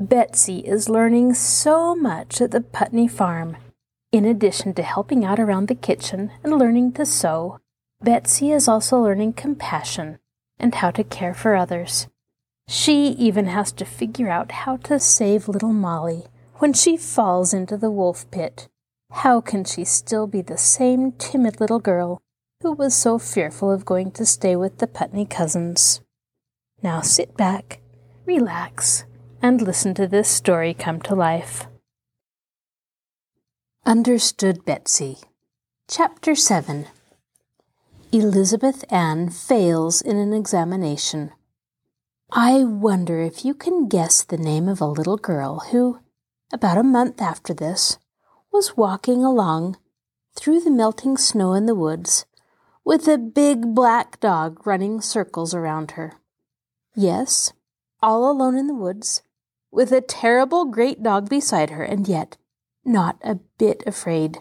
Betsy is learning so much at the Putney farm. In addition to helping out around the kitchen and learning to sew, Betsy is also learning compassion and how to care for others. She even has to figure out how to save little Molly when she falls into the wolf pit. How can she still be the same timid little girl who was so fearful of going to stay with the Putney cousins? Now sit back, relax, and listen to this story come to life. Understood Betsy. Chapter 7 Elizabeth Ann fails in an examination. I wonder if you can guess the name of a little girl who, about a month after this, was walking along through the melting snow in the woods with a big black dog running circles around her. Yes, all alone in the woods, with a terrible great dog beside her, and yet not a bit afraid.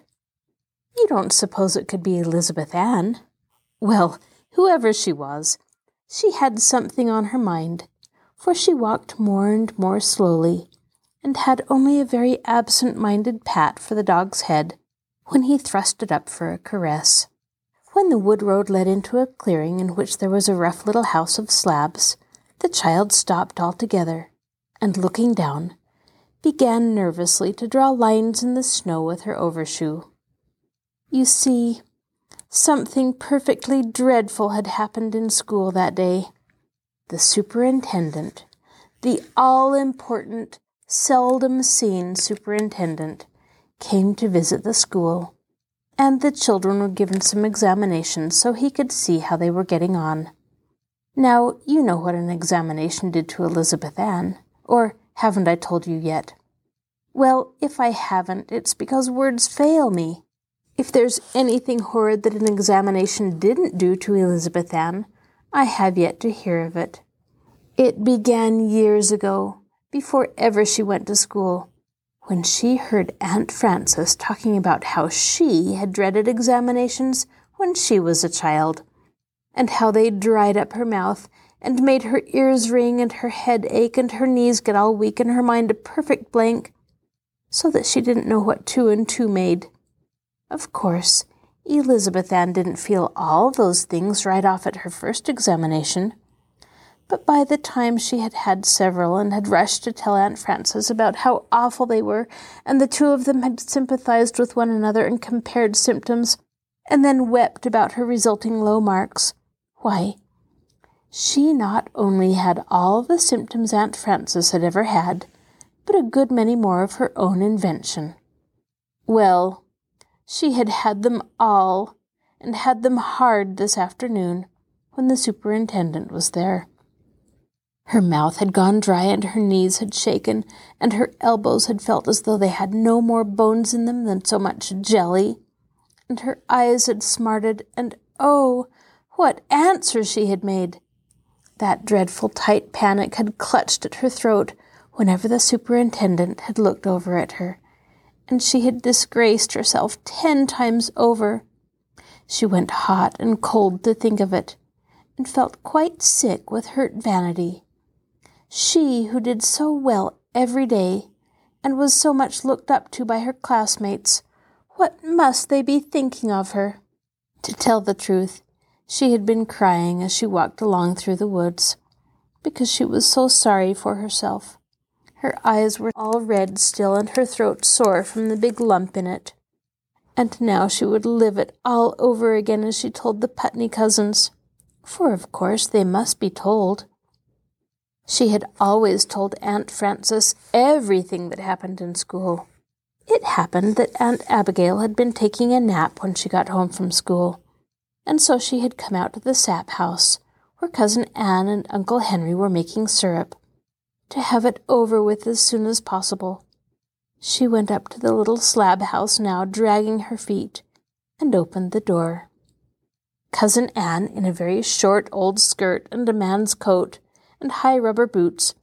You don't suppose it could be Elizabeth Ann? Well, whoever she was, she had something on her mind, for she walked more and more slowly, and had only a very absent minded pat for the dog's head when he thrust it up for a caress. When the wood road led into a clearing in which there was a rough little house of slabs, the child stopped altogether and looking down, began nervously to draw lines in the snow with her overshoe. You see, something perfectly dreadful had happened in school that day. The superintendent, the all important, seldom seen superintendent, came to visit the school, and the children were given some examinations so he could see how they were getting on. Now, you know what an examination did to Elizabeth Ann. Or haven't I told you yet? Well, if I haven't, it's because words fail me. If there's anything horrid that an examination didn't do to Elizabeth Ann, I have yet to hear of it. It began years ago, before ever she went to school, when she heard Aunt Frances talking about how she had dreaded examinations when she was a child, and how they dried up her mouth and made her ears ring and her head ache and her knees get all weak and her mind a perfect blank, so that she didn't know what two and two made. Of course, Elizabeth Ann didn't feel all those things right off at her first examination, but by the time she had had several and had rushed to tell Aunt Frances about how awful they were, and the two of them had sympathized with one another and compared symptoms, and then wept about her resulting low marks, why, she not only had all the symptoms Aunt Frances had ever had, but a good many more of her own invention. Well, she had had them all, and had them hard this afternoon when the superintendent was there. Her mouth had gone dry, and her knees had shaken, and her elbows had felt as though they had no more bones in them than so much jelly, and her eyes had smarted, and oh, what answers she had made! That dreadful tight panic had clutched at her throat whenever the superintendent had looked over at her, and she had disgraced herself ten times over. She went hot and cold to think of it, and felt quite sick with hurt vanity. She who did so well every day, and was so much looked up to by her classmates, what must they be thinking of her? To tell the truth, she had been crying as she walked along through the woods, because she was so sorry for herself. Her eyes were all red still, and her throat sore from the big lump in it. And now she would live it all over again as she told the Putney cousins, for of course they must be told. She had always told Aunt Frances everything that happened in school. It happened that Aunt Abigail had been taking a nap when she got home from school and so she had come out to the sap house, where Cousin Ann and Uncle Henry were making syrup. to have it over with as soon as possible. She went up to the little slab house now, dragging her feet, and opened the door. Cousin Ann, in a very short old skirt and a man's coat and high rubber boots,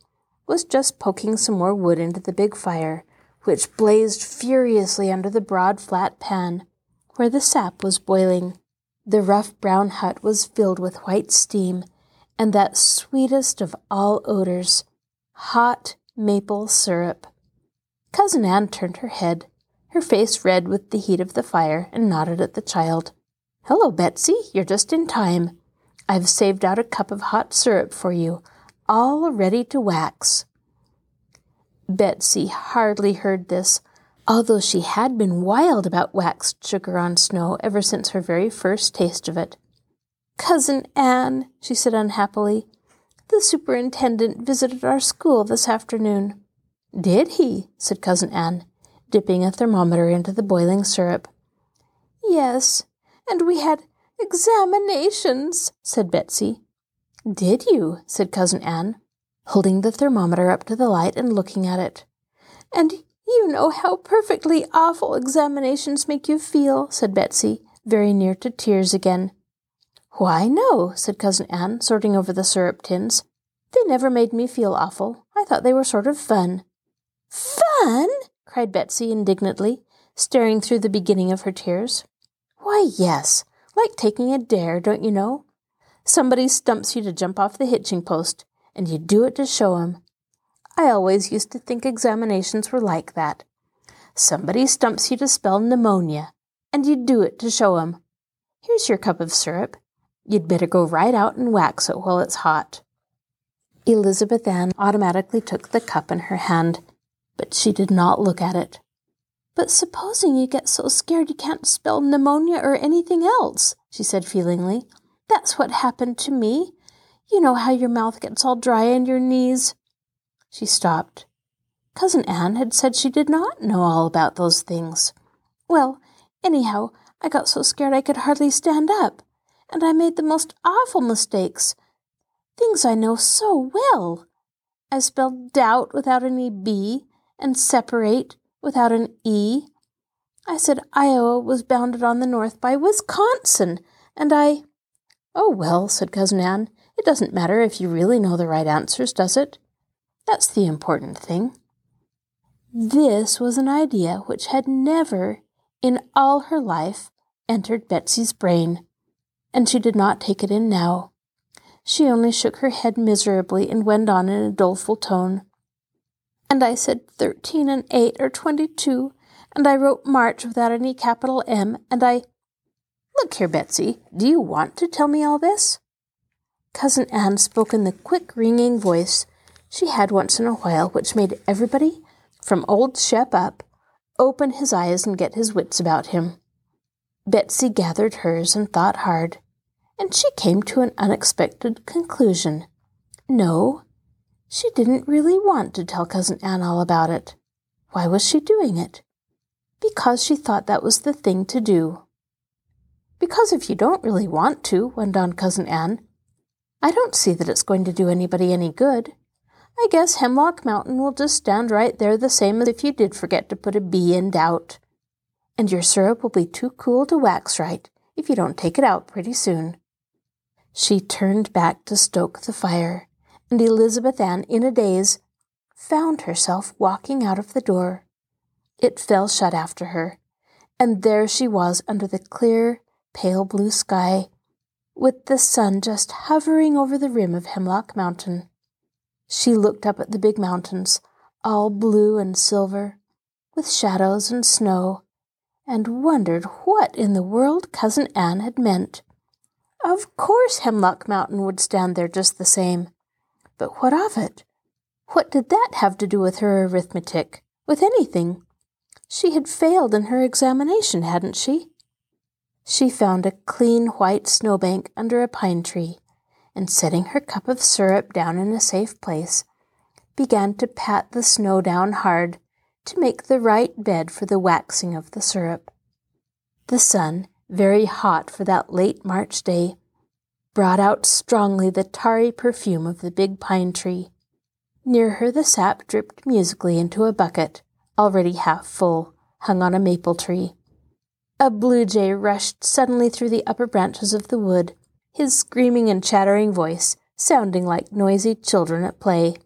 was just poking some more wood into the big fire, which blazed furiously under the broad flat pan, where the sap was boiling. The rough brown hut was filled with white steam and that sweetest of all odors, hot maple syrup. Cousin Ann turned her head, her face red with the heat of the fire, and nodded at the child. Hello, Betsy, you're just in time. I've saved out a cup of hot syrup for you, all ready to wax. Betsy hardly heard this, although she had been wild about waxed sugar on snow ever since her very first taste of it. Cousin Ann, she said unhappily, the superintendent visited our school this afternoon. Did he? said Cousin Ann, dipping a thermometer into the boiling syrup. Yes, and we had examinations, said Betsy. Did you? said Cousin Ann, holding the thermometer up to the light and looking at it. And you know how perfectly awful examinations make you feel, said Betsy, very near to tears again. Why, no, said Cousin Ann, sorting over the syrup tins. They never made me feel awful. I thought they were sort of fun. Fun? cried Betsy indignantly, staring through the beginning of her tears. Why, yes, like taking a dare, don't you know? Somebody stumps you to jump off the hitching post, and you do it to show 'em. I always used to think examinations were like that. Somebody stumps you to spell pneumonia, and you do it to show 'em. Here's your cup of syrup. You'd better go right out and wax it while it's hot. Elizabeth Ann automatically took the cup in her hand but she did not look at it. But supposing you get so scared you can't spell pneumonia or anything else, she said feelingly. That's what happened to me. You know how your mouth gets all dry and your knees. She stopped. Cousin Ann had said she did not know all about those things. Well, anyhow, I got so scared I could hardly stand up, and I made the most awful mistakes. Things I know so well. I spelled doubt without any B, and separate without an E. I said Iowa was bounded on the north by Wisconsin, and I. Oh, well, said Cousin Ann, it doesn't matter if you really know the right answers, does it? That's the important thing. This was an idea which had never, in all her life, entered Betsy's brain, and she did not take it in now. She only shook her head miserably and went on in a doleful tone. And I said thirteen and eight or twenty two, and I wrote March without any capital M, and I. Look here, Betsy, do you want to tell me all this? Cousin Ann spoke in the quick, ringing voice she had once in a while, which made everybody, from old Shep up, open his eyes and get his wits about him. Betsy gathered hers and thought hard, and she came to an unexpected conclusion. No, she didn't really want to tell Cousin Ann all about it. Why was she doing it? Because she thought that was the thing to do. Because if you don't really want to, went on Cousin Ann, I don't see that it's going to do anybody any good. I guess Hemlock Mountain will just stand right there the same as if you did forget to put a B in doubt. And your syrup will be too cool to wax right if you don't take it out pretty soon. She turned back to stoke the fire and Elizabeth Ann, in a daze, found herself walking out of the door. It fell shut after her, and there she was under the clear, pale blue sky, with the sun just hovering over the rim of Hemlock Mountain. She looked up at the big mountains, all blue and silver, with shadows and snow, and wondered what in the world Cousin Ann had meant. Of course Hemlock Mountain would stand there just the same. But what of it? What did that have to do with her arithmetic? With anything? She had failed in her examination, hadn't she? She found a clean white snowbank under a pine tree, and setting her cup of syrup down in a safe place, began to pat the snow down hard to make the right bed for the waxing of the syrup. The sun, very hot for that late March day, brought out strongly the tarry perfume of the big pine tree. Near her, the sap dripped musically into a bucket, already half full, hung on a maple tree. A blue jay rushed suddenly through the upper branches of the wood, his screaming and chattering voice sounding like noisy children at play.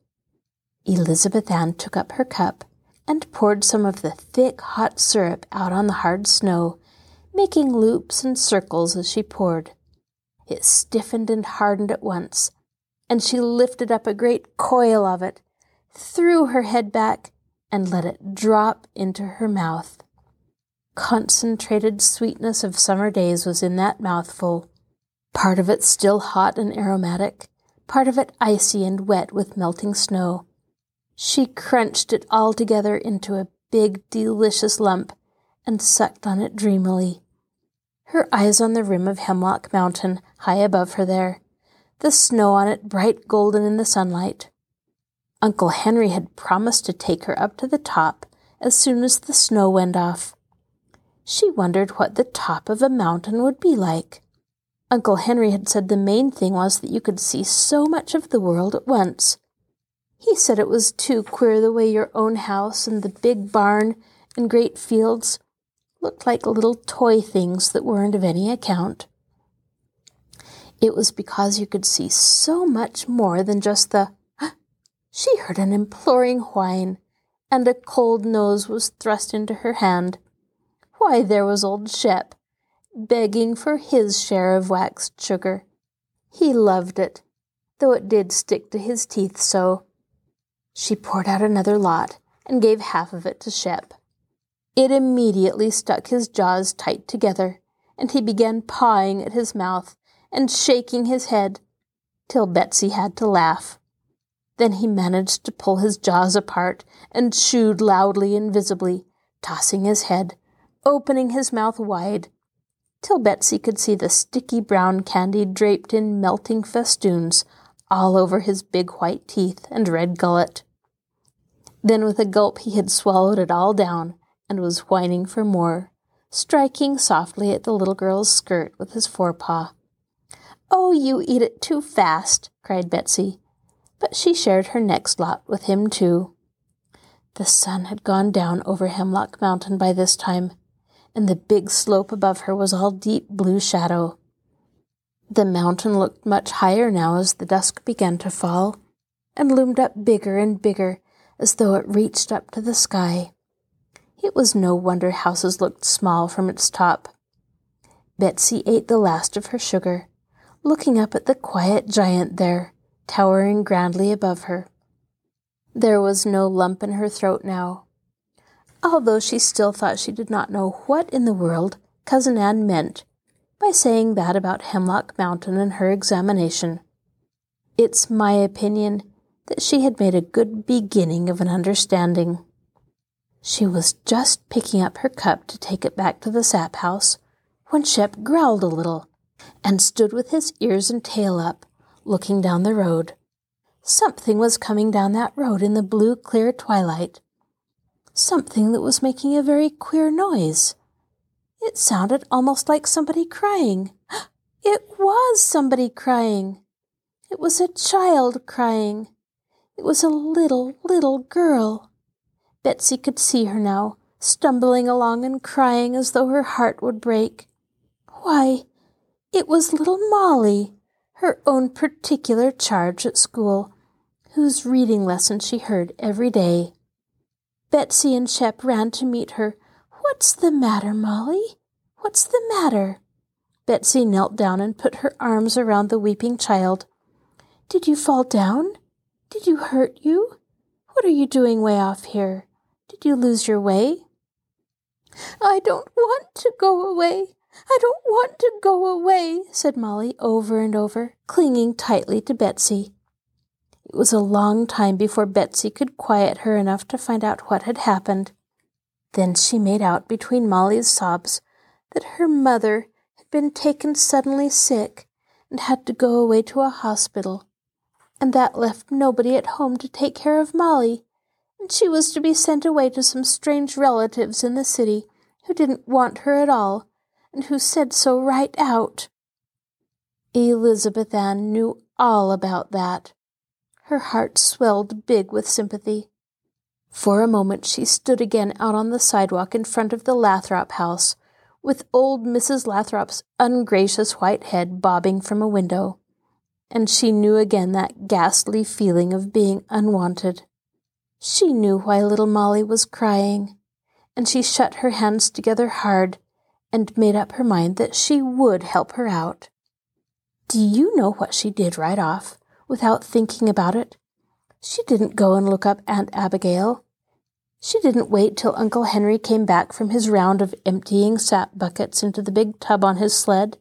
Elizabeth Ann took up her cup and poured some of the thick, hot syrup out on the hard snow, making loops and circles as she poured. It stiffened and hardened at once, and she lifted up a great coil of it, threw her head back, and let it drop into her mouth. Concentrated sweetness of summer days was in that mouthful, part of it still hot and aromatic, part of it icy and wet with melting snow. She crunched it all together into a big, delicious lump and sucked on it dreamily. Her eyes on the rim of Hemlock Mountain, high above her there, the snow on it bright golden in the sunlight. Uncle Henry had promised to take her up to the top as soon as the snow went off. She wondered what the top of a mountain would be like. Uncle Henry had said the main thing was that you could see so much of the world at once. He said it was too queer the way your own house and the big barn and great fields looked like little toy things that weren't of any account. It was because you could see so much more than just the. She heard an imploring whine, and a cold nose was thrust into her hand. Why, there was old Shep, begging for his share of waxed sugar. He loved it, though it did stick to his teeth so. She poured out another lot and gave half of it to Shep. It immediately stuck his jaws tight together, and he began pawing at his mouth and shaking his head till Betsy had to laugh. Then he managed to pull his jaws apart and chewed loudly and visibly, tossing his head, opening his mouth wide, till Betsy could see the sticky brown candy draped in melting festoons all over his big white teeth and red gullet. Then, with a gulp, he had swallowed it all down and was whining for more, striking softly at the little girl's skirt with his forepaw. Oh, you eat it too fast, cried Betsy. But she shared her next lot with him, too. The sun had gone down over Hemlock Mountain by this time, and the big slope above her was all deep blue shadow. The mountain looked much higher now as the dusk began to fall, and loomed up bigger and bigger as though it reached up to the sky. It was no wonder houses looked small from its top. Betsy ate the last of her sugar looking up at the quiet giant there, towering grandly above her. There was no lump in her throat now, although she still thought she did not know what in the world Cousin Ann meant by saying that about Hemlock Mountain and her examination. It's my opinion that she had made a good beginning of an understanding. She was just picking up her cup to take it back to the sap house when Shep growled a little and stood with his ears and tail up, looking down the road. Something was coming down that road in the blue, clear twilight. Something that was making a very queer noise. It sounded almost like somebody crying. It was somebody crying. It was a child crying. It was a little, little girl. Betsy could see her now, stumbling along and crying as though her heart would break. Why, it was little Molly, her own particular charge at school, whose reading lesson she heard every day. Betsy and Shep ran to meet her. What's the matter, Molly? What's the matter? Betsy knelt down and put her arms around the weeping child. Did you fall down? Did you hurt you? What are you doing way off here? Did you lose your way? I don't want to go away, I don't want to go away, said Molly over and over, clinging tightly to Betsy. It was a long time before Betsy could quiet her enough to find out what had happened. Then she made out between Molly's sobs that her mother had been taken suddenly sick and had to go away to a hospital, and that left nobody at home to take care of Molly, and she was to be sent away to some strange relatives in the city who didn't want her at all and who said so right out. Elizabeth Ann knew all about that. Her heart swelled big with sympathy. For a moment she stood again out on the sidewalk in front of the Lathrop house, with old Mrs. Lathrop's ungracious white head bobbing from a window, and she knew again that ghastly feeling of being unwanted. She knew why little Molly was crying, and she shut her hands together hard and made up her mind that she would help her out. Do you know what she did right off, without thinking about it? She didn't go and look up Aunt Abigail. She didn't wait till Uncle Henry came back from his round of emptying sap buckets into the big tub on his sled.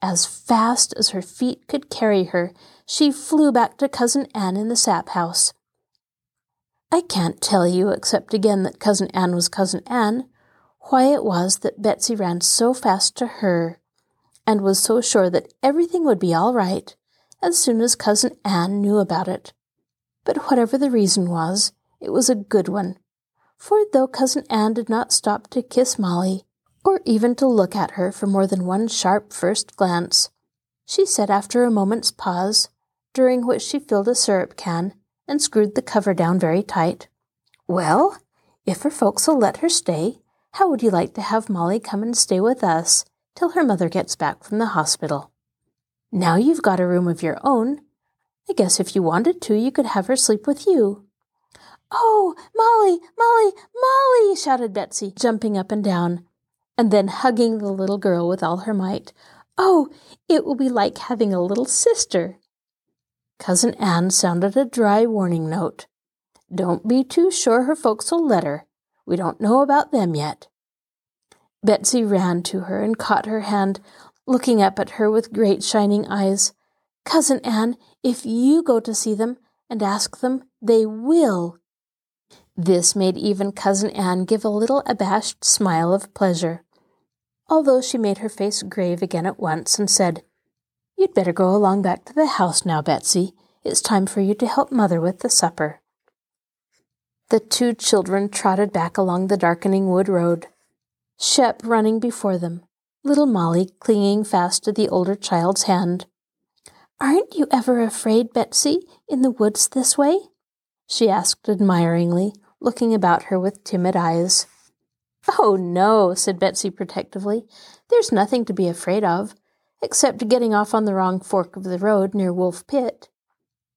As fast as her feet could carry her, she flew back to Cousin Ann in the sap house. I can't tell you, except again that Cousin Ann was Cousin Ann, why it was that Betsy ran so fast to her and was so sure that everything would be all right as soon as Cousin Ann knew about it. But whatever the reason was, it was a good one, for though Cousin Ann did not stop to kiss Molly, or even to look at her for more than one sharp first glance, she said after a moment's pause, during which she filled a syrup can and screwed the cover down very tight. Well, if her folks'll let her stay, how would you like to have Molly come and stay with us till her mother gets back from the hospital? Now you've got a room of your own. I guess if you wanted to, you could have her sleep with you. Oh, Molly, Molly, Molly! shouted Betsy, jumping up and down, and then hugging the little girl with all her might. Oh, it will be like having a little sister. Cousin Ann sounded a dry warning note. Don't be too sure her folks'll let her. We don't know about them yet. Betsy ran to her and caught her hand, looking up at her with great shining eyes. Cousin Ann, if you go to see them and ask them, they will. This made even Cousin Ann give a little abashed smile of pleasure, although she made her face grave again at once and said, You'd better go along back to the house now, Betsy. It's time for you to help Mother with the supper. The two children trotted back along the darkening wood road, Shep running before them, little Molly clinging fast to the older child's hand. Aren't you ever afraid, Betsy, in the woods this way? she asked admiringly, looking about her with timid eyes. Oh, no, said Betsy protectively. There's nothing to be afraid of except getting off on the wrong fork of the road near Wolf Pit.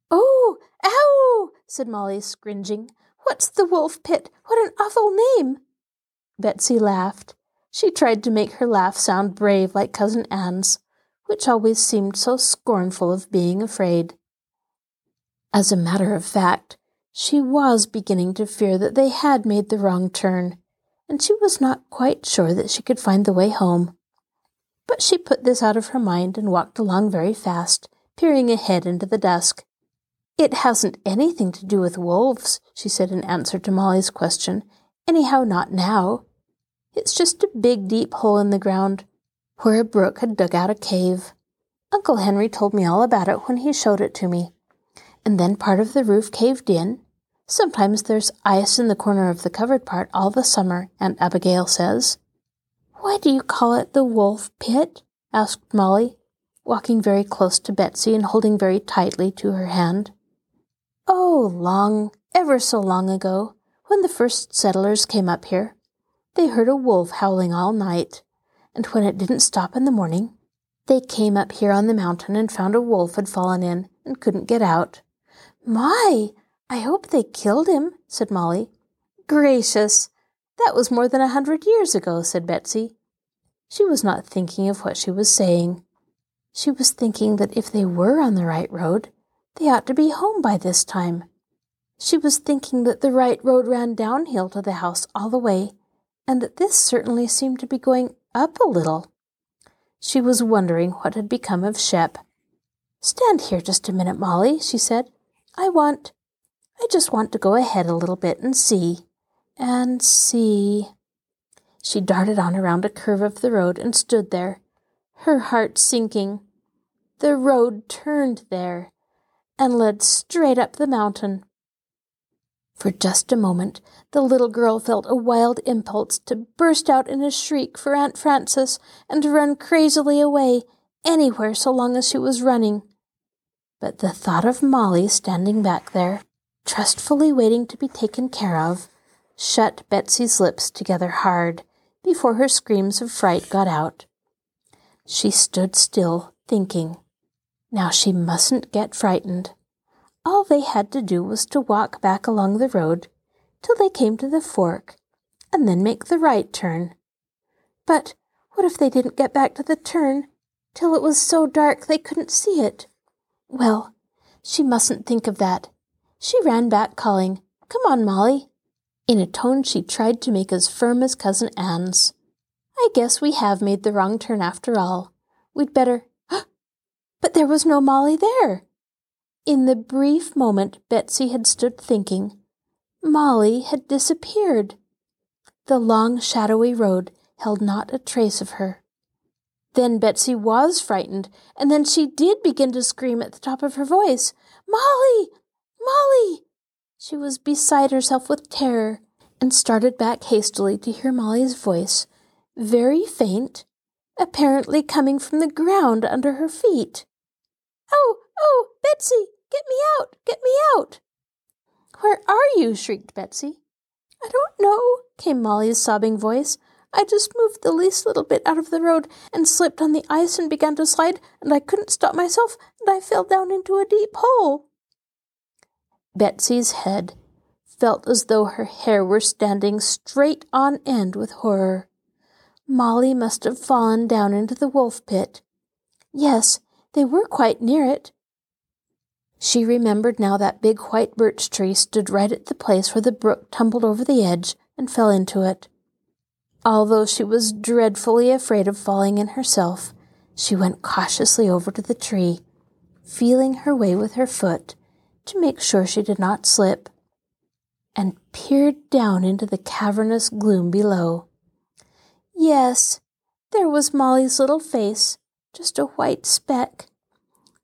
Oh, ow! said Molly, scringing. What's the Wolf Pit? What an awful name! Betsy laughed. She tried to make her laugh sound brave like Cousin Ann's, which always seemed so scornful of being afraid. As a matter of fact, she was beginning to fear that they had made the wrong turn, and she was not quite sure that she could find the way home. But she put this out of her mind and walked along very fast, peering ahead into the dusk. It hasn't anything to do with wolves, she said in answer to Molly's question. Anyhow, not now. It's just a big, deep hole in the ground where a brook had dug out a cave. Uncle Henry told me all about it when he showed it to me. And then part of the roof caved in. Sometimes there's ice in the corner of the covered part all the summer, Aunt Abigail says. Why do you call it the wolf pit? asked Molly, walking very close to Betsy and holding very tightly to her hand. Oh, long, ever so long ago, when the first settlers came up here, they heard a wolf howling all night, and when it didn't stop in the morning, they came up here on the mountain and found a wolf had fallen in and couldn't get out. My, I hope they killed him, said Molly. Gracious, that was more than a hundred years ago, said Betsy. She was not thinking of what she was saying. She was thinking that if they were on the right road, they ought to be home by this time. She was thinking that the right road ran downhill to the house all the way, and that this certainly seemed to be going up a little. She was wondering what had become of Shep. Stand here just a minute, Molly, she said. I want, I just want to go ahead a little bit and see and see. She darted on around a curve of the road and stood there, her heart sinking. The road turned there and led straight up the mountain. For just a moment, the little girl felt a wild impulse to burst out in a shriek for Aunt Frances and to run crazily away, anywhere so long as she was running. But the thought of Molly standing back there, trustfully waiting to be taken care of, shut Betsy's lips together hard before her screams of fright got out. She stood still, thinking. Now she mustn't get frightened. All they had to do was to walk back along the road till they came to the fork, and then make the right turn. But what if they didn't get back to the turn till it was so dark they couldn't see it? Well, she mustn't think of that. She ran back, calling, Come on, Molly, in a tone she tried to make as firm as Cousin Ann's. I guess we have made the wrong turn after all. We'd better. but there was no Molly there. In the brief moment Betsy had stood thinking, Molly had disappeared. The long, shadowy road held not a trace of her. Then Betsy was frightened, and then she did begin to scream at the top of her voice, Molly! Molly! She was beside herself with terror and started back hastily to hear Molly's voice, very faint, apparently coming from the ground under her feet. Oh, oh, Betsy, get me out, get me out. Where are you? shrieked Betsy. I don't know, came Molly's sobbing voice. I just moved the least little bit out of the road and slipped on the ice and began to slide, and I couldn't stop myself, and I fell down into a deep hole. Betsy's head felt as though her hair were standing straight on end with horror. Molly must have fallen down into the wolf pit. Yes, they were quite near it. She remembered now that big white birch tree stood right at the place where the brook tumbled over the edge and fell into it. Although she was dreadfully afraid of falling in herself, she went cautiously over to the tree, feeling her way with her foot to make sure she did not slip, and peered down into the cavernous gloom below. Yes, there was Molly's little face, just a white speck.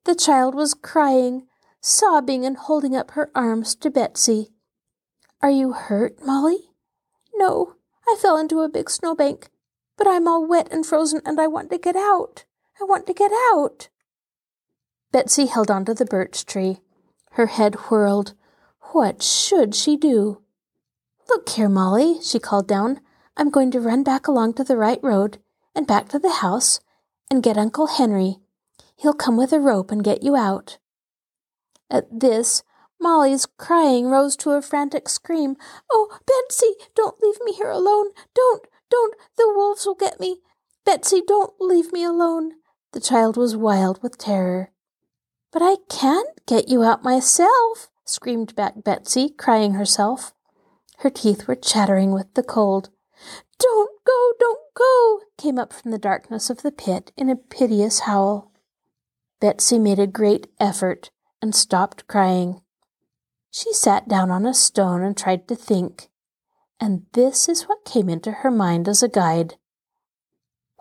The child was crying, sobbing, and holding up her arms to Betsy. Are you hurt, Molly? No, I fell into a big snowbank, but I'm all wet and frozen and I want to get out. I want to get out. Betsy held on to the birch tree. Her head whirled. What should she do? Look here, Molly, she called down. I'm going to run back along to the right road and back to the house and get Uncle Henry. He'll come with a rope and get you out. At this, Molly's crying rose to a frantic scream. Oh, Betsy, don't leave me here alone. Don't, don't, the wolves will get me. Betsy, don't leave me alone. The child was wild with terror. But I can't get you out myself, screamed back Betsy, crying herself. Her teeth were chattering with the cold. Don't go, don't go, came up from the darkness of the pit in a piteous howl. Betsy made a great effort and stopped crying. She sat down on a stone and tried to think, and this is what came into her mind as a guide.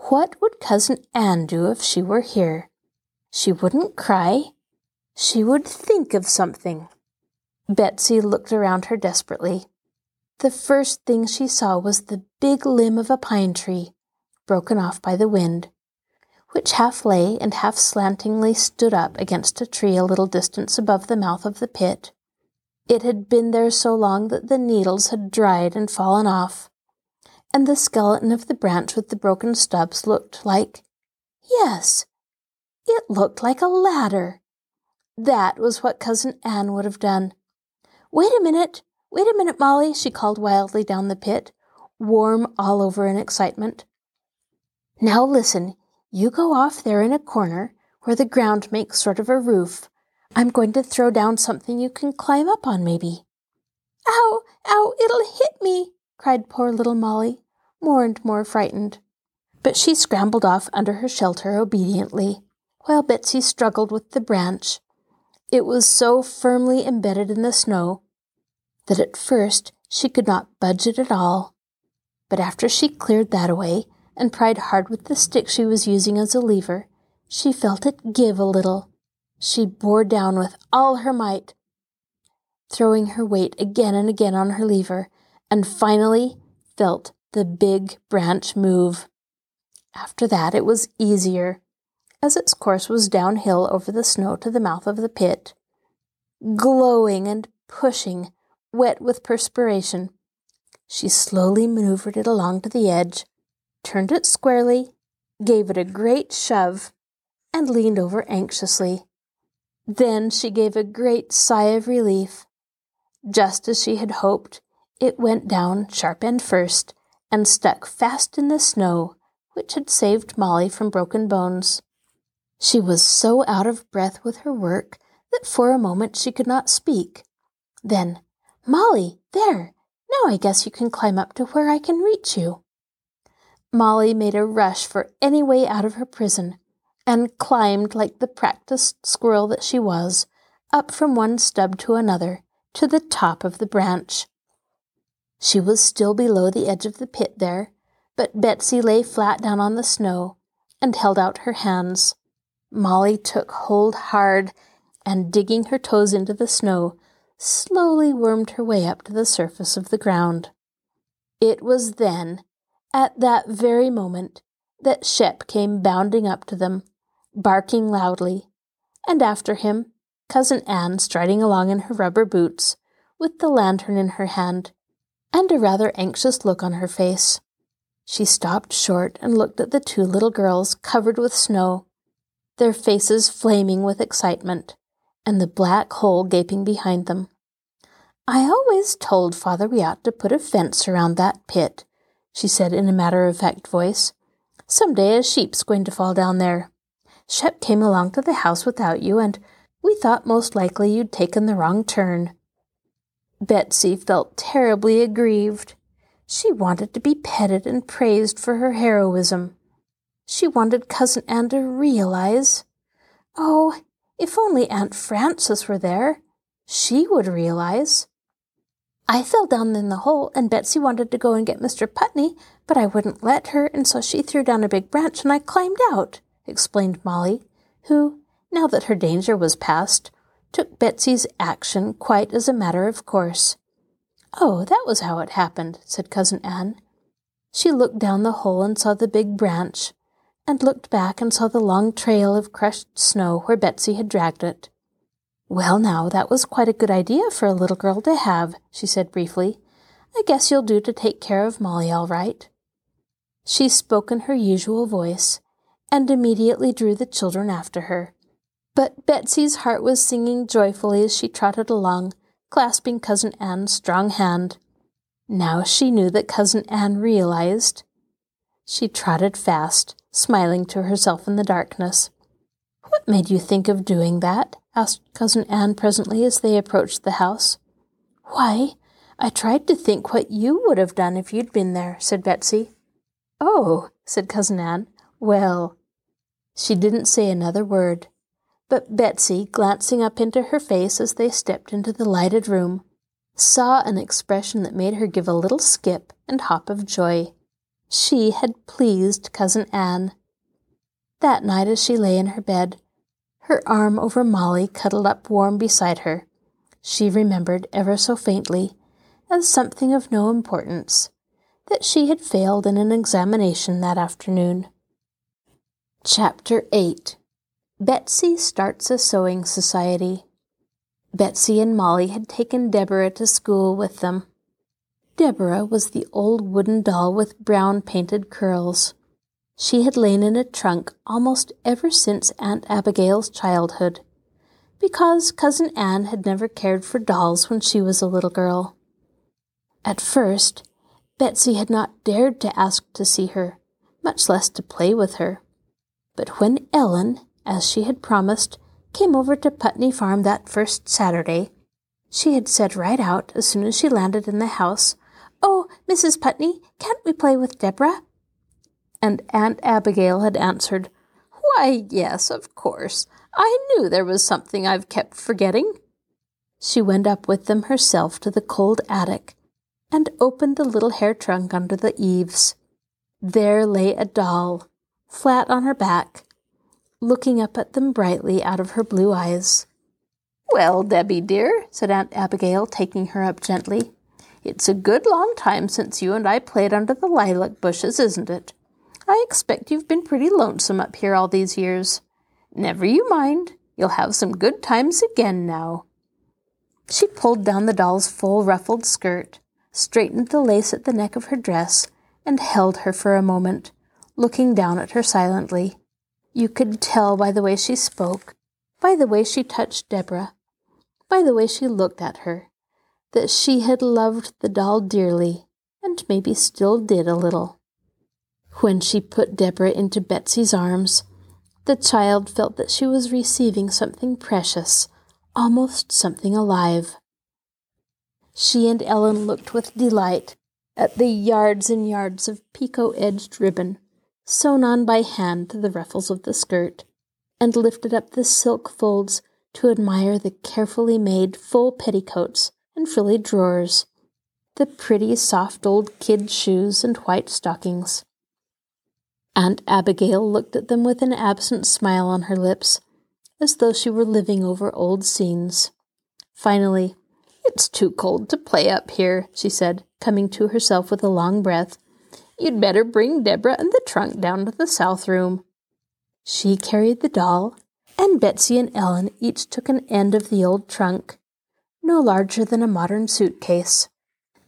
What would Cousin Ann do if she were here? She wouldn't cry. She would think of something. Betsy looked around her desperately. The first thing she saw was the big limb of a pine tree, broken off by the wind, which half lay and half slantingly stood up against a tree a little distance above the mouth of the pit. It had been there so long that the needles had dried and fallen off, and the skeleton of the branch with the broken stubs looked like yes, it looked like a ladder. That was what Cousin Ann would have done. Wait a minute, wait a minute, Molly, she called wildly down the pit, warm all over in excitement. Now listen, you go off there in a corner where the ground makes sort of a roof I'm going to throw down something you can climb up on, maybe. Ow, ow, it'll hit me, cried poor little Molly, more and more frightened. But she scrambled off under her shelter obediently, while Betsy struggled with the branch. It was so firmly embedded in the snow that at first she could not budge it at all. But after she cleared that away and pried hard with the stick she was using as a lever, she felt it give a little she bore down with all her might, throwing her weight again and again on her lever, and finally felt the big branch move. After that, it was easier, as its course was downhill over the snow to the mouth of the pit. Glowing and pushing, wet with perspiration, she slowly maneuvered it along to the edge, turned it squarely, gave it a great shove, and leaned over anxiously. Then she gave a great sigh of relief. Just as she had hoped, it went down sharp end first and stuck fast in the snow, which had saved Molly from broken bones. She was so out of breath with her work that for a moment she could not speak. Then, Molly, there! Now I guess you can climb up to where I can reach you. Molly made a rush for any way out of her prison and climbed like the practiced squirrel that she was, up from one stub to another, to the top of the branch. She was still below the edge of the pit there, but Betsy lay flat down on the snow and held out her hands. Molly took hold hard and, digging her toes into the snow, slowly wormed her way up to the surface of the ground. It was then, at that very moment, that Shep came bounding up to them, barking loudly, and after him, Cousin Ann striding along in her rubber boots, with the lantern in her hand, and a rather anxious look on her face. She stopped short and looked at the two little girls covered with snow, their faces flaming with excitement and the black hole gaping behind them. I always told father we ought to put a fence around that pit, she said in a matter of fact voice. Some day a sheep's going to fall down there. Shep came along to the house without you, and we thought most likely you'd taken the wrong turn. Betsy felt terribly aggrieved. She wanted to be petted and praised for her heroism. She wanted Cousin Ann to realize. Oh, if only Aunt Frances were there, she would realize. I fell down in the hole, and Betsy wanted to go and get Mr. Putney, but I wouldn't let her, and so she threw down a big branch and I climbed out, explained Molly, who, now that her danger was past, took Betsy's action quite as a matter of course. Oh, that was how it happened, said Cousin Ann. She looked down the hole and saw the big branch, and looked back and saw the long trail of crushed snow where Betsy had dragged it. Well, now, that was quite a good idea for a little girl to have, she said briefly. I guess you'll do to take care of Molly all right. She spoke in her usual voice, and immediately drew the children after her. But Betsy's heart was singing joyfully as she trotted along, clasping Cousin Ann's strong hand. Now she knew that Cousin Ann realized. She trotted fast, smiling to herself in the darkness. What made you think of doing that? asked Cousin Ann presently as they approached the house. Why, I tried to think what you would have done if you'd been there, said Betsy. Oh, said Cousin Ann. Well, she didn't say another word, but Betsy, glancing up into her face as they stepped into the lighted room, saw an expression that made her give a little skip and hop of joy. She had pleased Cousin Ann. That night, as she lay in her bed, her arm over Molly cuddled up warm beside her, she remembered ever so faintly, as something of no importance, that she had failed in an examination that afternoon. Chapter 8 Betsy Starts a Sewing Society Betsy and Molly had taken Deborah to school with them. Deborah was the old wooden doll with brown painted curls. She had lain in a trunk almost ever since Aunt Abigail's childhood, because Cousin Ann had never cared for dolls when she was a little girl. At first, Betsy had not dared to ask to see her, much less to play with her. But when Ellen, as she had promised, came over to Putney Farm that first Saturday, she had said right out as soon as she landed in the house Oh, Mrs. Putney, can't we play with Deborah? And Aunt Abigail had answered, Why, yes, of course. I knew there was something I've kept forgetting. She went up with them herself to the cold attic and opened the little hair trunk under the eaves. There lay a doll, flat on her back, looking up at them brightly out of her blue eyes. Well, Debbie dear, said Aunt Abigail, taking her up gently, it's a good long time since you and I played under the lilac bushes, isn't it? I expect you've been pretty lonesome up here all these years. Never you mind. You'll have some good times again now. She pulled down the doll's full ruffled skirt, straightened the lace at the neck of her dress, and held her for a moment, looking down at her silently. You could tell by the way she spoke, by the way she touched Deborah, by the way she looked at her, that she had loved the doll dearly and maybe still did a little. When she put Deborah into Betsy's arms, the child felt that she was receiving something precious, almost something alive. She and Ellen looked with delight at the yards and yards of picot edged ribbon sewn on by hand to the ruffles of the skirt, and lifted up the silk folds to admire the carefully made full petticoats and frilly drawers, the pretty soft old kid shoes and white stockings. Aunt Abigail looked at them with an absent smile on her lips, as though she were living over old scenes. Finally, It's too cold to play up here, she said, coming to herself with a long breath. You'd better bring Deborah and the trunk down to the south room. She carried the doll, and Betsy and Ellen each took an end of the old trunk, no larger than a modern suitcase.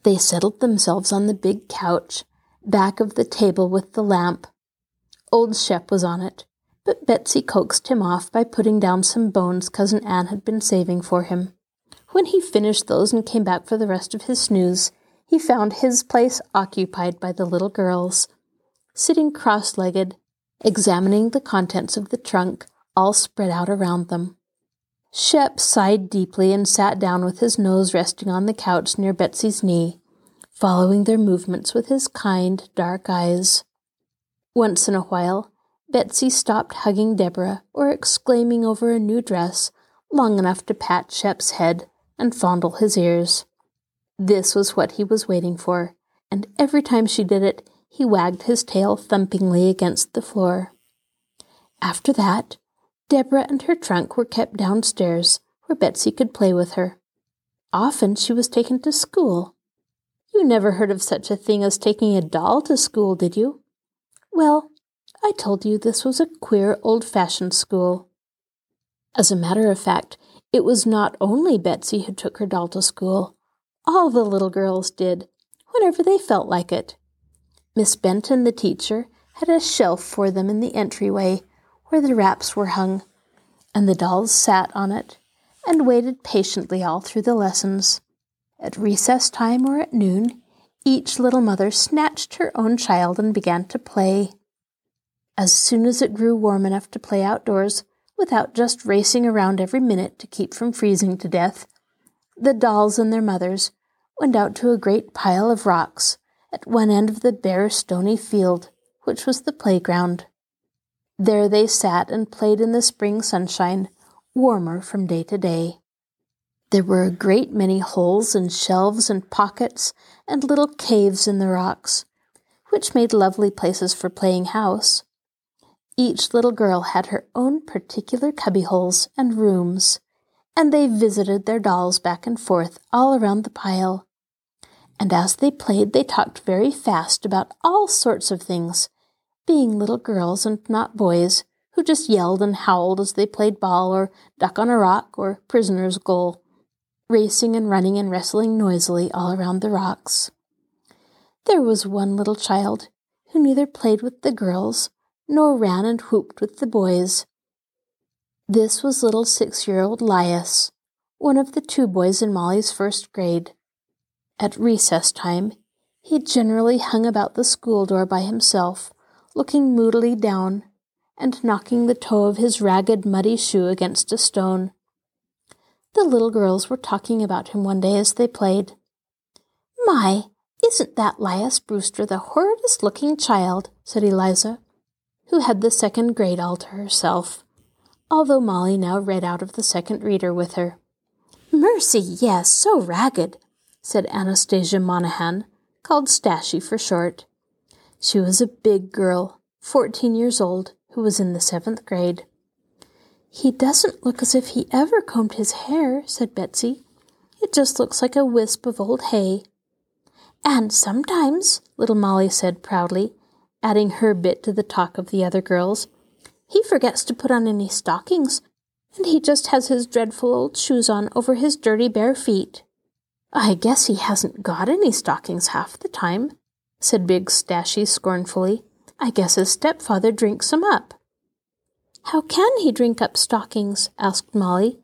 They settled themselves on the big couch, back of the table with the lamp, Old Shep was on it, but Betsy coaxed him off by putting down some bones Cousin Ann had been saving for him. When he finished those and came back for the rest of his snooze, he found his place occupied by the little girls, sitting cross legged, examining the contents of the trunk all spread out around them. Shep sighed deeply and sat down with his nose resting on the couch near Betsy's knee, following their movements with his kind, dark eyes. Once in a while, Betsy stopped hugging Deborah or exclaiming over a new dress long enough to pat Shep's head and fondle his ears. This was what he was waiting for, and every time she did it, he wagged his tail thumpingly against the floor. After that, Deborah and her trunk were kept downstairs where Betsy could play with her. Often she was taken to school. You never heard of such a thing as taking a doll to school, did you? Well, I told you this was a queer, old fashioned school. As a matter of fact, it was not only Betsy who took her doll to school. All the little girls did, whenever they felt like it. Miss Benton, the teacher, had a shelf for them in the entryway where the wraps were hung, and the dolls sat on it and waited patiently all through the lessons. At recess time or at noon, each little mother snatched her own child and began to play. As soon as it grew warm enough to play outdoors, without just racing around every minute to keep from freezing to death, the dolls and their mothers went out to a great pile of rocks at one end of the bare stony field, which was the playground. There they sat and played in the spring sunshine, warmer from day to day. There were a great many holes and shelves and pockets and little caves in the rocks, which made lovely places for playing house. Each little girl had her own particular cubbyholes and rooms, and they visited their dolls back and forth all around the pile. And as they played, they talked very fast about all sorts of things, being little girls and not boys who just yelled and howled as they played ball or duck on a rock or prisoner's goal racing and running and wrestling noisily all around the rocks. There was one little child who neither played with the girls nor ran and whooped with the boys. This was little six year old Lias, one of the two boys in Molly's first grade. At recess time, he generally hung about the school door by himself, looking moodily down and knocking the toe of his ragged, muddy shoe against a stone. The little girls were talking about him one day as they played. My, isn't that Lias Brewster the horridest looking child? said Eliza, who had the second grade all to herself, although Molly now read out of the second reader with her. Mercy, yes, so ragged, said Anastasia Monahan, called Stashie for short. She was a big girl, fourteen years old, who was in the seventh grade. He doesn't look as if he ever combed his hair, said Betsy. It just looks like a wisp of old hay. And sometimes, little Molly said proudly, adding her bit to the talk of the other girls, He forgets to put on any stockings, and he just has his dreadful old shoes on over his dirty bare feet. I guess he hasn't got any stockings half the time, said Big Stashie scornfully. I guess his stepfather drinks 'em up. How can he drink up stockings? asked Molly,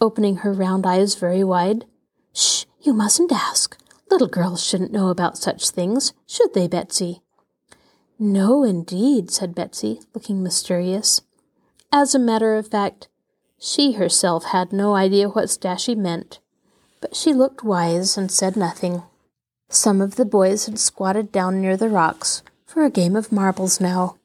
opening her round eyes very wide. Shh, you mustn't ask. Little girls shouldn't know about such things, should they, Betsy? No, indeed, said Betsy, looking mysterious. As a matter of fact, she herself had no idea what Stashie meant, but she looked wise and said nothing. Some of the boys had squatted down near the rocks for a game of marbles now.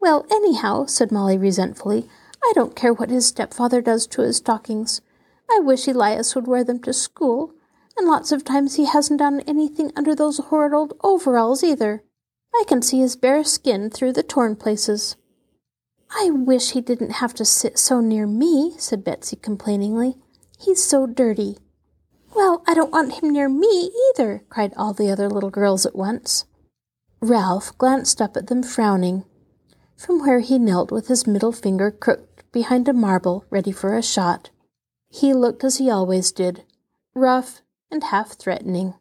Well, anyhow, said Molly resentfully, I don't care what his stepfather does to his stockings. I wish Elias would wear them to school, and lots of times he hasn't done anything under those horrid old overalls either. I can see his bare skin through the torn places. I wish he didn't have to sit so near me, said Betsy complainingly. He's so dirty. Well, I don't want him near me either, cried all the other little girls at once. Ralph glanced up at them frowning, from where he knelt with his middle finger crooked behind a marble ready for a shot. He looked as he always did, rough and half threatening.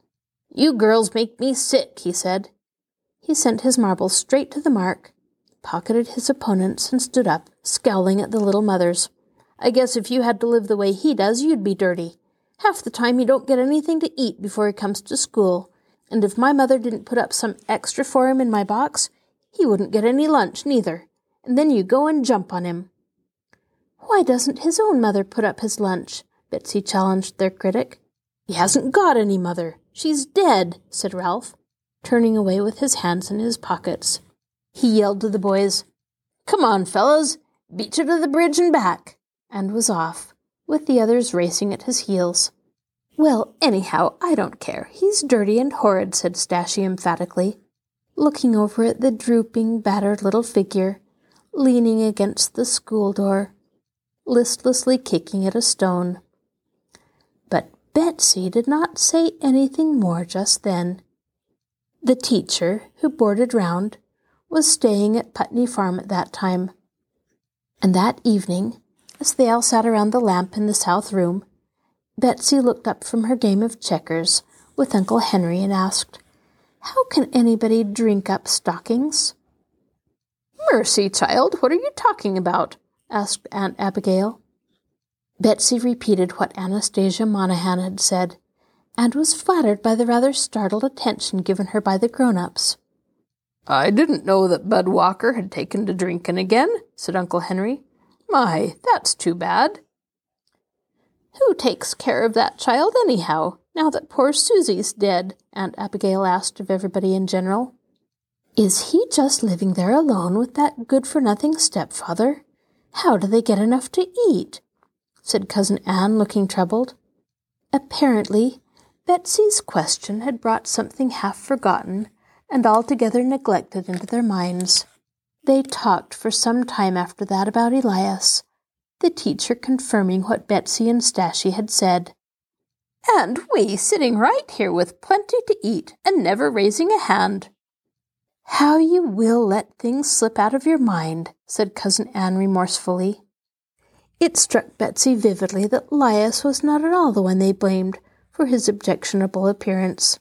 You girls make me sick, he said. He sent his marble straight to the mark, pocketed his opponents, and stood up, scowling at the little mothers. I guess if you had to live the way he does, you'd be dirty. Half the time he don't get anything to eat before he comes to school, and if my mother didn't put up some extra for him in my box, he wouldn't get any lunch neither. And then you go and jump on him. Why doesn't his own mother put up his lunch? Betsy challenged their critic. He hasn't got any mother. She's dead, said Ralph, turning away with his hands in his pockets. He yelled to the boys, Come on, fellows, beat you to the bridge and back, and was off with the others racing at his heels. Well, anyhow, I don't care. He's dirty and horrid, said Stashie emphatically, looking over at the drooping, battered little figure, leaning against the school door, listlessly kicking at a stone. But Betsy did not say anything more just then. The teacher, who boarded round, was staying at Putney Farm at that time. And that evening, as they all sat around the lamp in the south room, Betsy looked up from her game of checkers with Uncle Henry and asked, How can anybody drink up stockings? Mercy, child, what are you talking about? asked Aunt Abigail. Betsy repeated what Anastasia Monahan had said, and was flattered by the rather startled attention given her by the grown ups. I didn't know that Bud Walker had taken to drinking again, said Uncle Henry. My, that's too bad. Who takes care of that child, anyhow, now that poor Susie's dead? Aunt Abigail asked of everybody in general. Is he just living there alone with that good for nothing stepfather? How do they get enough to eat? said Cousin Ann, looking troubled. Apparently, Betsy's question had brought something half forgotten and altogether neglected into their minds. They talked for some time after that about Elias, the teacher confirming what Betsy and Stashie had said. And we sitting right here with plenty to eat and never raising a hand. How you will let things slip out of your mind, said Cousin Ann remorsefully. It struck Betsy vividly that Lias was not at all the one they blamed for his objectionable appearance.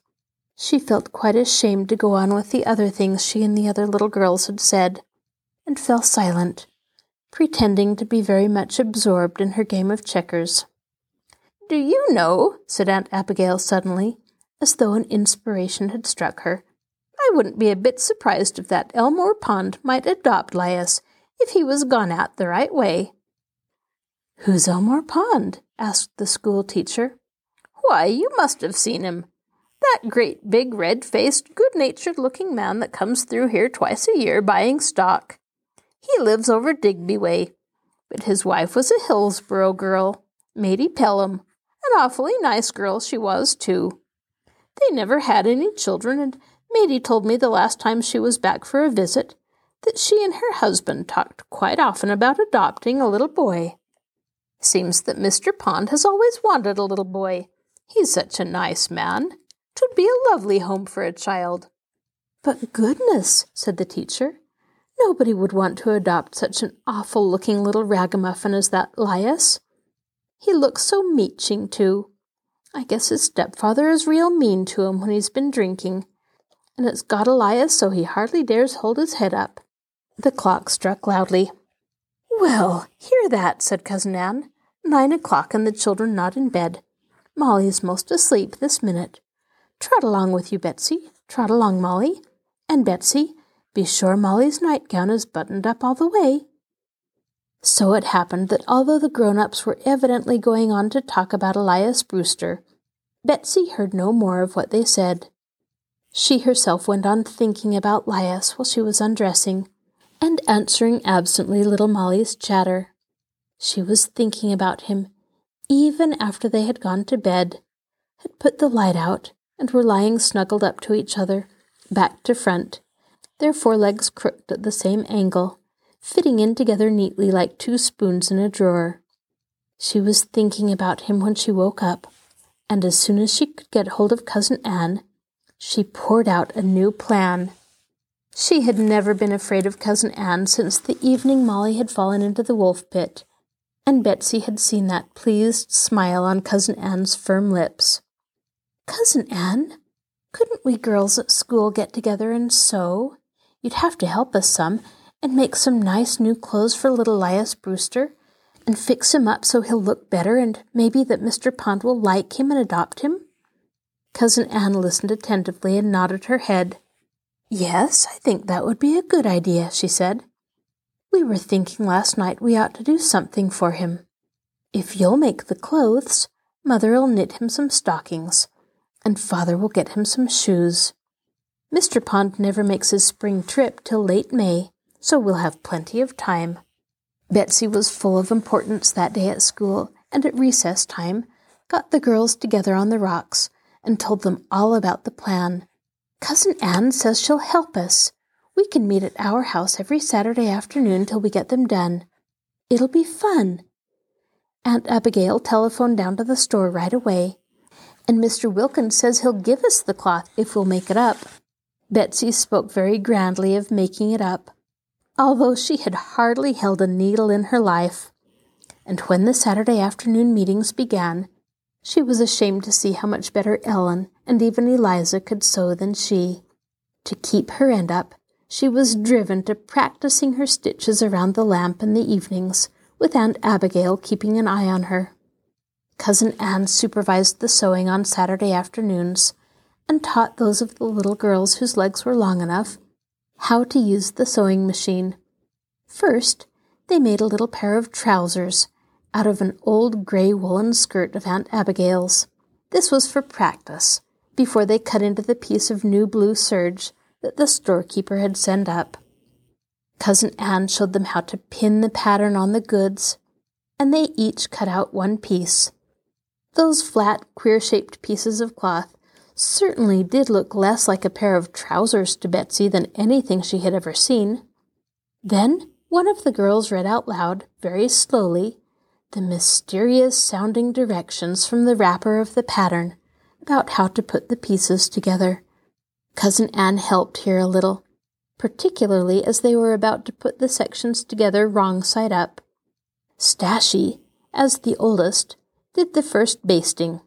She felt quite ashamed to go on with the other things she and the other little girls had said and fell silent, pretending to be very much absorbed in her game of checkers. Do you know, said Aunt Abigail suddenly, as though an inspiration had struck her, I wouldn't be a bit surprised if that Elmore Pond might adopt Lias if he was gone out the right way. Who's Elmore Pond? asked the school teacher. Why, you must have seen him. That great big red faced, good natured looking man that comes through here twice a year buying stock. He lives over Digby way. But his wife was a Hillsboro girl, Matey Pelham. An awfully nice girl she was, too. They never had any children, and Matey told me the last time she was back for a visit that she and her husband talked quite often about adopting a little boy. Seems that Mr. Pond has always wanted a little boy. He's such a nice man. Twould be a lovely home for a child. But goodness, said the teacher, Nobody would want to adopt such an awful looking little ragamuffin as that Lias. He looks so meeching, too. I guess his stepfather is real mean to him when he's been drinking, and it's got Elias so he hardly dares hold his head up. The clock struck loudly. Well, hear that, said Cousin Ann. Nine o'clock and the children not in bed. Molly's most asleep this minute. Trot along with you, Betsy. Trot along, Molly. And Betsy, be sure Molly's nightgown is buttoned up all the way. So it happened that although the grown ups were evidently going on to talk about Elias Brewster, Betsy heard no more of what they said. She herself went on thinking about Lias while she was undressing, and answering absently little Molly's chatter. She was thinking about him even after they had gone to bed, had put the light out, and were lying snuggled up to each other, back to front, their forelegs crooked at the same angle, fitting in together neatly like two spoons in a drawer. She was thinking about him when she woke up, and as soon as she could get hold of Cousin Ann, she poured out a new plan. She had never been afraid of Cousin Ann since the evening Molly had fallen into the wolf pit, and Betsy had seen that pleased smile on Cousin Ann's firm lips. Cousin Ann, couldn't we girls at school get together and sew? You'd have to help us some, and make some nice new clothes for little Lias Brewster, and fix him up so he'll look better, and maybe that Mr. Pond will like him and adopt him? Cousin Ann listened attentively and nodded her head. Yes, I think that would be a good idea, she said. We were thinking last night we ought to do something for him. If you'll make the clothes, Mother'll knit him some stockings, and Father will get him some shoes. Mr. Pond never makes his spring trip till late May, so we'll have plenty of time. Betsy was full of importance that day at school, and at recess time got the girls together on the rocks and told them all about the plan. Cousin Ann says she'll help us. We can meet at our house every Saturday afternoon till we get them done. It'll be fun. Aunt Abigail telephoned down to the store right away, and Mr. Wilkins says he'll give us the cloth if we'll make it up. Betsy spoke very grandly of making it up, although she had hardly held a needle in her life. And when the Saturday afternoon meetings began, she was ashamed to see how much better Ellen and even Eliza could sew than she. To keep her end up, she was driven to practicing her stitches around the lamp in the evenings, with Aunt Abigail keeping an eye on her. Cousin Ann supervised the sewing on Saturday afternoons and taught those of the little girls whose legs were long enough how to use the sewing machine. First, they made a little pair of trousers out of an old gray woolen skirt of Aunt Abigail's. This was for practice, before they cut into the piece of new blue serge that the storekeeper had sent up. Cousin Ann showed them how to pin the pattern on the goods, and they each cut out one piece. Those flat, queer shaped pieces of cloth certainly did look less like a pair of trousers to Betsy than anything she had ever seen. Then one of the girls read out loud, very slowly, the mysterious sounding directions from the wrapper of the pattern about how to put the pieces together. Cousin Ann helped here a little, particularly as they were about to put the sections together wrong side up. Stashie, as the oldest, did the first basting,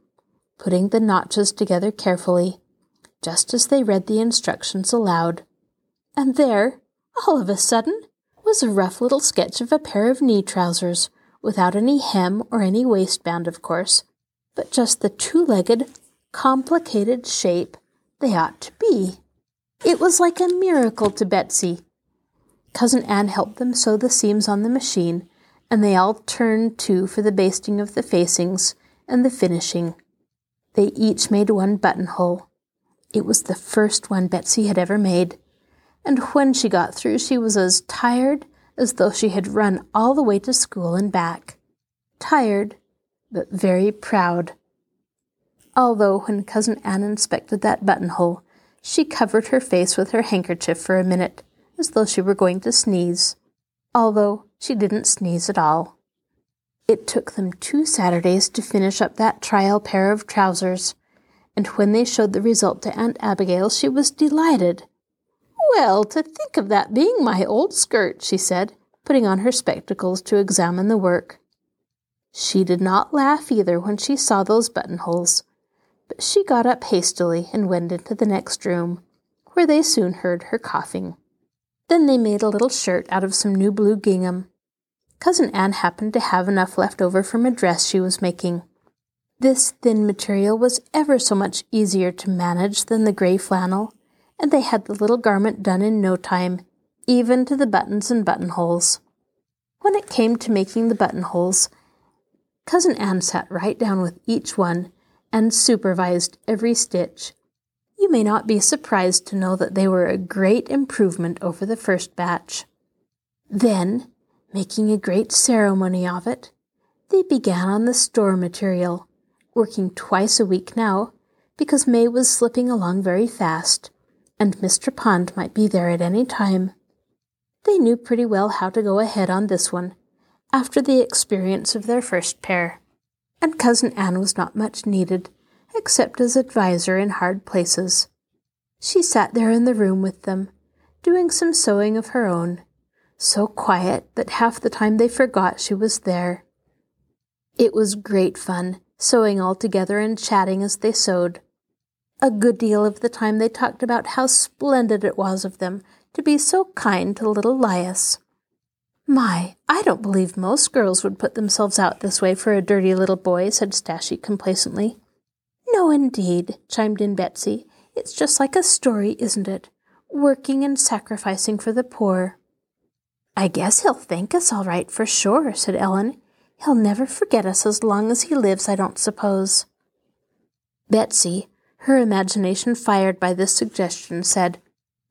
putting the notches together carefully, just as they read the instructions aloud. And there, all of a sudden, was a rough little sketch of a pair of knee trousers, without any hem or any waistband, of course, but just the two legged, complicated shape they ought to be. It was like a miracle to Betsy. Cousin Ann helped them sew the seams on the machine, and they all turned to for the basting of the facings and the finishing. They each made one buttonhole. It was the first one Betsy had ever made, and when she got through, she was as tired as though she had run all the way to school and back. Tired, but very proud although when Cousin Ann inspected that buttonhole, she covered her face with her handkerchief for a minute, as though she were going to sneeze, although she didn't sneeze at all. It took them two Saturdays to finish up that trial pair of trousers, and when they showed the result to Aunt Abigail, she was delighted. Well, to think of that being my old skirt, she said, putting on her spectacles to examine the work. She did not laugh either when she saw those buttonholes, but she got up hastily and went into the next room, where they soon heard her coughing. Then they made a little shirt out of some new blue gingham. Cousin Ann happened to have enough left over from a dress she was making. This thin material was ever so much easier to manage than the gray flannel, and they had the little garment done in no time, even to the buttons and buttonholes. When it came to making the buttonholes, Cousin Ann sat right down with each one and supervised every stitch. You may not be surprised to know that they were a great improvement over the first batch. Then, making a great ceremony of it, they began on the store material, working twice a week now, because May was slipping along very fast and Mr. Pond might be there at any time. They knew pretty well how to go ahead on this one, after the experience of their first pair, and Cousin Ann was not much needed, except as adviser in hard places. She sat there in the room with them, doing some sewing of her own, so quiet that half the time they forgot she was there. It was great fun, sewing all together and chatting as they sewed. A good deal of the time they talked about how splendid it was of them to be so kind to little Lias. My, I don't believe most girls would put themselves out this way for a dirty little boy, said Stashie complacently. No, indeed, chimed in Betsy. It's just like a story, isn't it? Working and sacrificing for the poor. I guess he'll thank us all right for sure, said Ellen. He'll never forget us as long as he lives, I don't suppose. Betsy, her imagination fired by this suggestion said,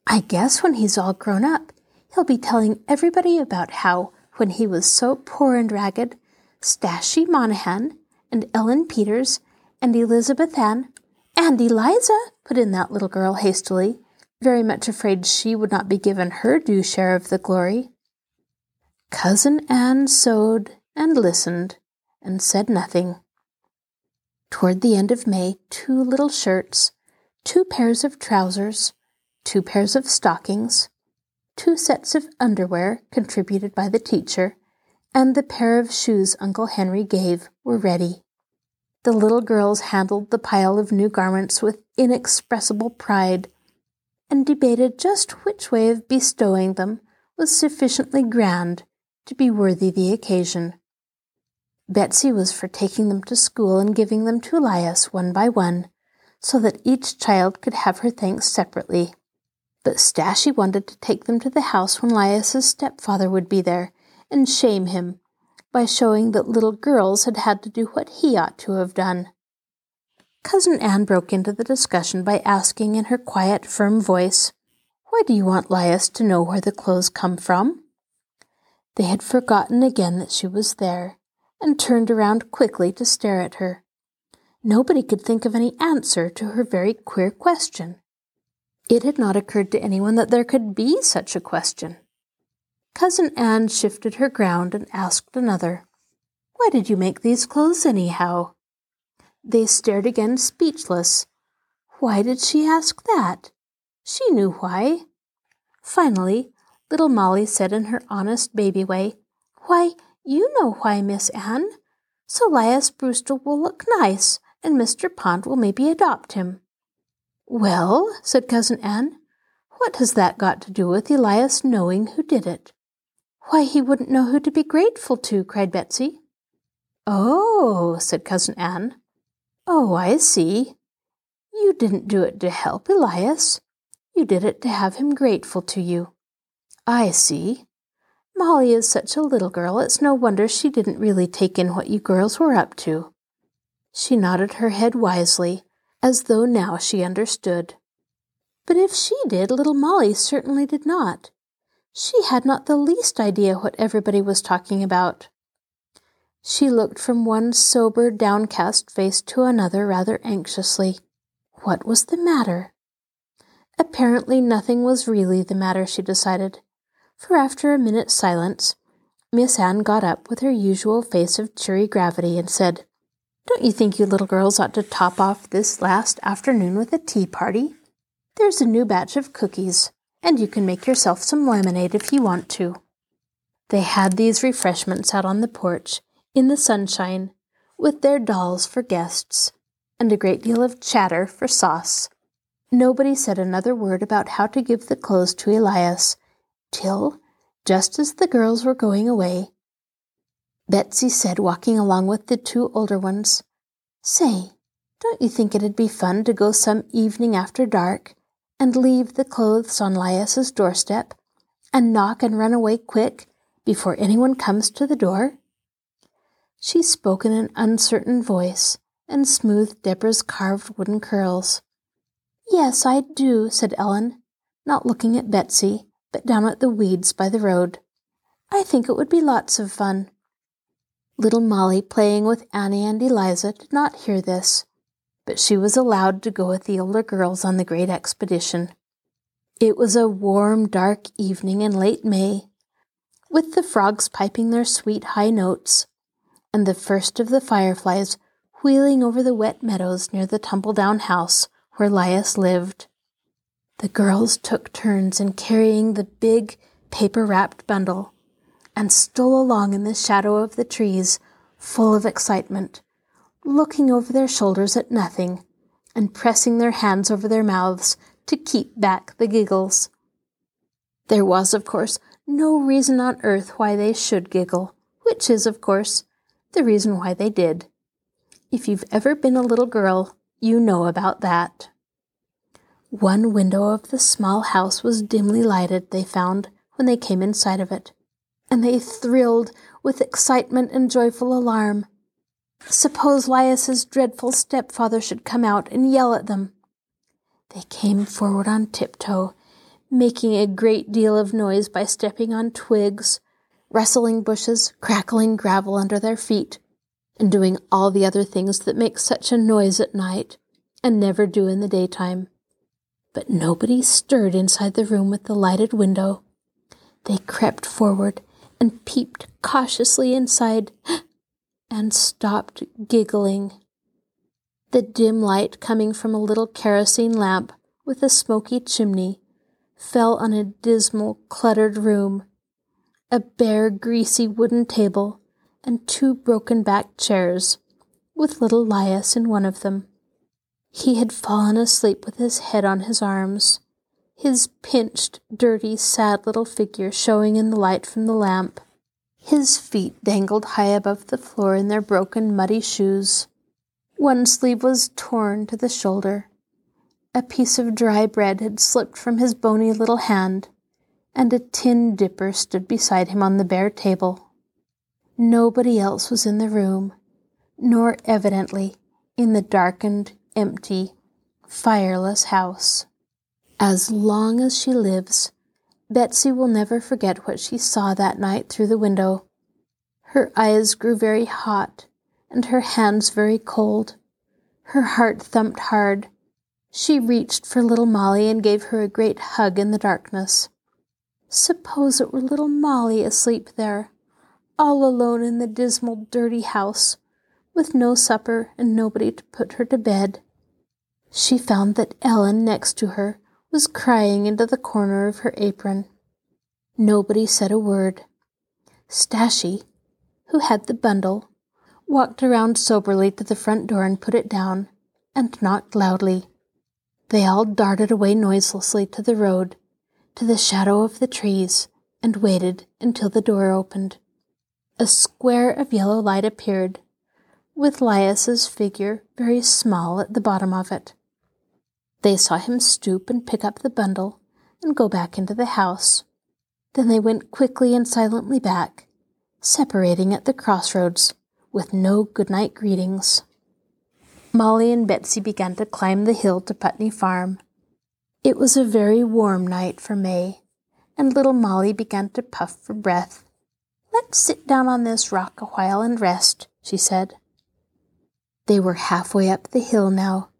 I guess when he's all grown up, he'll be telling everybody about how, when he was so poor and ragged, Stashie Monahan and Ellen Peters and Elizabeth Ann and Eliza, put in that little girl hastily, very much afraid she would not be given her due share of the glory. Cousin Ann sewed and listened and said nothing. Toward the end of May, two little shirts, two pairs of trousers, two pairs of stockings, two sets of underwear contributed by the teacher, and the pair of shoes Uncle Henry gave were ready. The little girls handled the pile of new garments with inexpressible pride and debated just which way of bestowing them was sufficiently grand to be worthy the occasion. Betsy was for taking them to school and giving them to Elias one by one, so that each child could have her thanks separately. But Stashie wanted to take them to the house when Lias's stepfather would be there and shame him by showing that little girls had had to do what he ought to have done. Cousin Ann broke into the discussion by asking in her quiet, firm voice, Why do you want Lias to know where the clothes come from? They had forgotten again that she was there, and turned around quickly to stare at her. Nobody could think of any answer to her very queer question. It had not occurred to anyone that there could be such a question. Cousin Ann shifted her ground and asked another, Why did you make these clothes anyhow? They stared again, speechless. Why did she ask that? She knew why. Finally, little Molly said in her honest baby way, Why, you know why, Miss Ann. So Lias Brewster will look nice, and Mr. Pond will maybe adopt him. Well, said Cousin Ann, what has that got to do with Elias knowing who did it? Why, he wouldn't know who to be grateful to, cried Betsy. Oh, said Cousin Ann. Oh, I see. You didn't do it to help Elias. You did it to have him grateful to you. I see. Molly is such a little girl, it's no wonder she didn't really take in what you girls were up to. She nodded her head wisely, as though now she understood. But if she did, little Molly certainly did not. She had not the least idea what everybody was talking about. She looked from one sober, downcast face to another rather anxiously. What was the matter? Apparently, nothing was really the matter, she decided for after a minute's silence, Miss Ann got up with her usual face of cheery gravity and said, Don't you think you little girls ought to top off this last afternoon with a tea party? There's a new batch of cookies, and you can make yourself some lemonade if you want to. They had these refreshments out on the porch, in the sunshine, with their dolls for guests, and a great deal of chatter for sauce. Nobody said another word about how to give the clothes to Elias, till, just as the girls were going away, Betsy said, walking along with the two older ones, Say, don't you think it'd be fun to go some evening after dark and leave the clothes on Lias's doorstep and knock and run away quick before anyone comes to the door? She spoke in an uncertain voice and smoothed Deborah's carved wooden curls. Yes, I do, said Ellen, not looking at Betsy, but down at the weeds by the road. I think it would be lots of fun. Little Molly, playing with Annie and Eliza, did not hear this, but she was allowed to go with the older girls on the great expedition. It was a warm, dark evening in late May, with the frogs piping their sweet high notes, and the first of the fireflies wheeling over the wet meadows near the tumble down house where Lias lived. The girls took turns in carrying the big paper wrapped bundle and stole along in the shadow of the trees, full of excitement, looking over their shoulders at nothing, and pressing their hands over their mouths to keep back the giggles. There was, of course, no reason on earth why they should giggle, which is, of course, the reason why they did. If you've ever been a little girl, you know about that. One window of the small house was dimly lighted, they found, when they came inside of it and they thrilled with excitement and joyful alarm. Suppose Lias's dreadful stepfather should come out and yell at them. They came forward on tiptoe, making a great deal of noise by stepping on twigs, rustling bushes, crackling gravel under their feet, and doing all the other things that make such a noise at night and never do in the daytime. But nobody stirred inside the room with the lighted window. They crept forward and peeped cautiously inside and stopped giggling. The dim light coming from a little kerosene lamp with a smoky chimney fell on a dismal, cluttered room, a bare, greasy wooden table, and two broken backed chairs, with little Lias in one of them. He had fallen asleep with his head on his arms his pinched, dirty, sad little figure showing in the light from the lamp. His feet dangled high above the floor in their broken, muddy shoes. One sleeve was torn to the shoulder. A piece of dry bread had slipped from his bony little hand, and a tin dipper stood beside him on the bare table. Nobody else was in the room, nor evidently in the darkened, empty, fireless house. As long as she lives, Betsy will never forget what she saw that night through the window. Her eyes grew very hot, and her hands very cold. Her heart thumped hard. She reached for little Molly and gave her a great hug in the darkness. Suppose it were little Molly asleep there, all alone in the dismal, dirty house, with no supper and nobody to put her to bed. She found that Ellen, next to her, was crying into the corner of her apron. Nobody said a word. Stashie, who had the bundle, walked around soberly to the front door and put it down, and knocked loudly. They all darted away noiselessly to the road, to the shadow of the trees, and waited until the door opened. A square of yellow light appeared, with Lias's figure very small at the bottom of it. They saw him stoop and pick up the bundle and go back into the house. Then they went quickly and silently back, separating at the crossroads with no good-night greetings. Molly and Betsy began to climb the hill to Putney Farm. It was a very warm night for May, and little Molly began to puff for breath. Let's sit down on this rock a while and rest, she said. They were halfway up the hill now,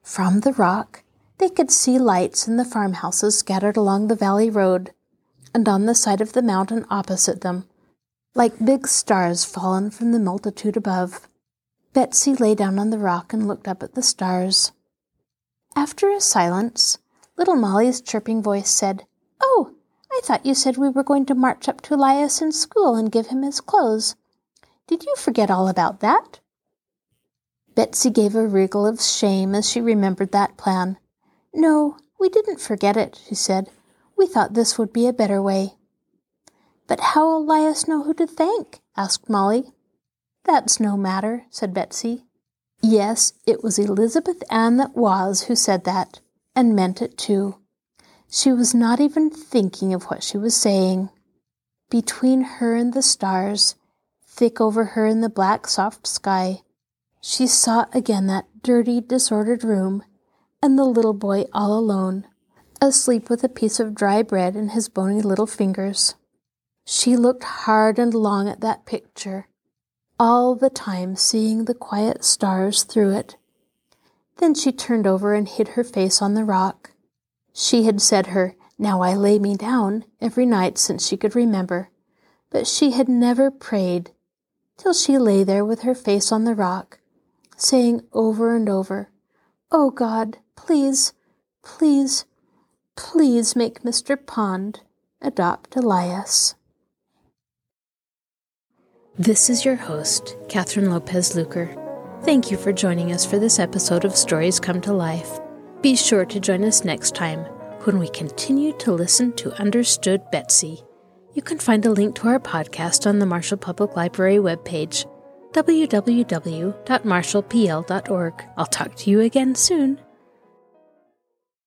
from the rock, they could see lights in the farmhouses scattered along the valley road, and on the side of the mountain opposite them, like big stars fallen from the multitude above. Betsy lay down on the rock and looked up at the stars. After a silence, Little Molly's chirping voice said, Oh, I thought you said we were going to march up to Elias in school and give him his clothes. Did you forget all about that? Betsy gave a wriggle of shame as she remembered that plan. No, we didn't forget it, she said. We thought this would be a better way. But how'll Elias know who to thank? asked Molly. That's no matter, said Betsy. Yes, it was Elizabeth Ann that was who said that, and meant it too. She was not even thinking of what she was saying. Between her and the stars, thick over her in the black soft sky, she saw again that dirty, disordered room, and the little boy all alone, asleep with a piece of dry bread in his bony little fingers. She looked hard and long at that picture, all the time seeing the quiet stars through it. Then she turned over and hid her face on the rock. She had said her, Now I lay me down, every night since she could remember, but she had never prayed till she lay there with her face on the rock, saying over and over, Oh God, please, please, please make Mr. Pond adopt Elias. This is your host, Catherine Lopez Luker. Thank you for joining us for this episode of Stories Come to Life. Be sure to join us next time when we continue to listen to Understood Betsy. You can find a link to our podcast on the Marshall Public Library webpage, www.marshallpl.org. I'll talk to you again soon.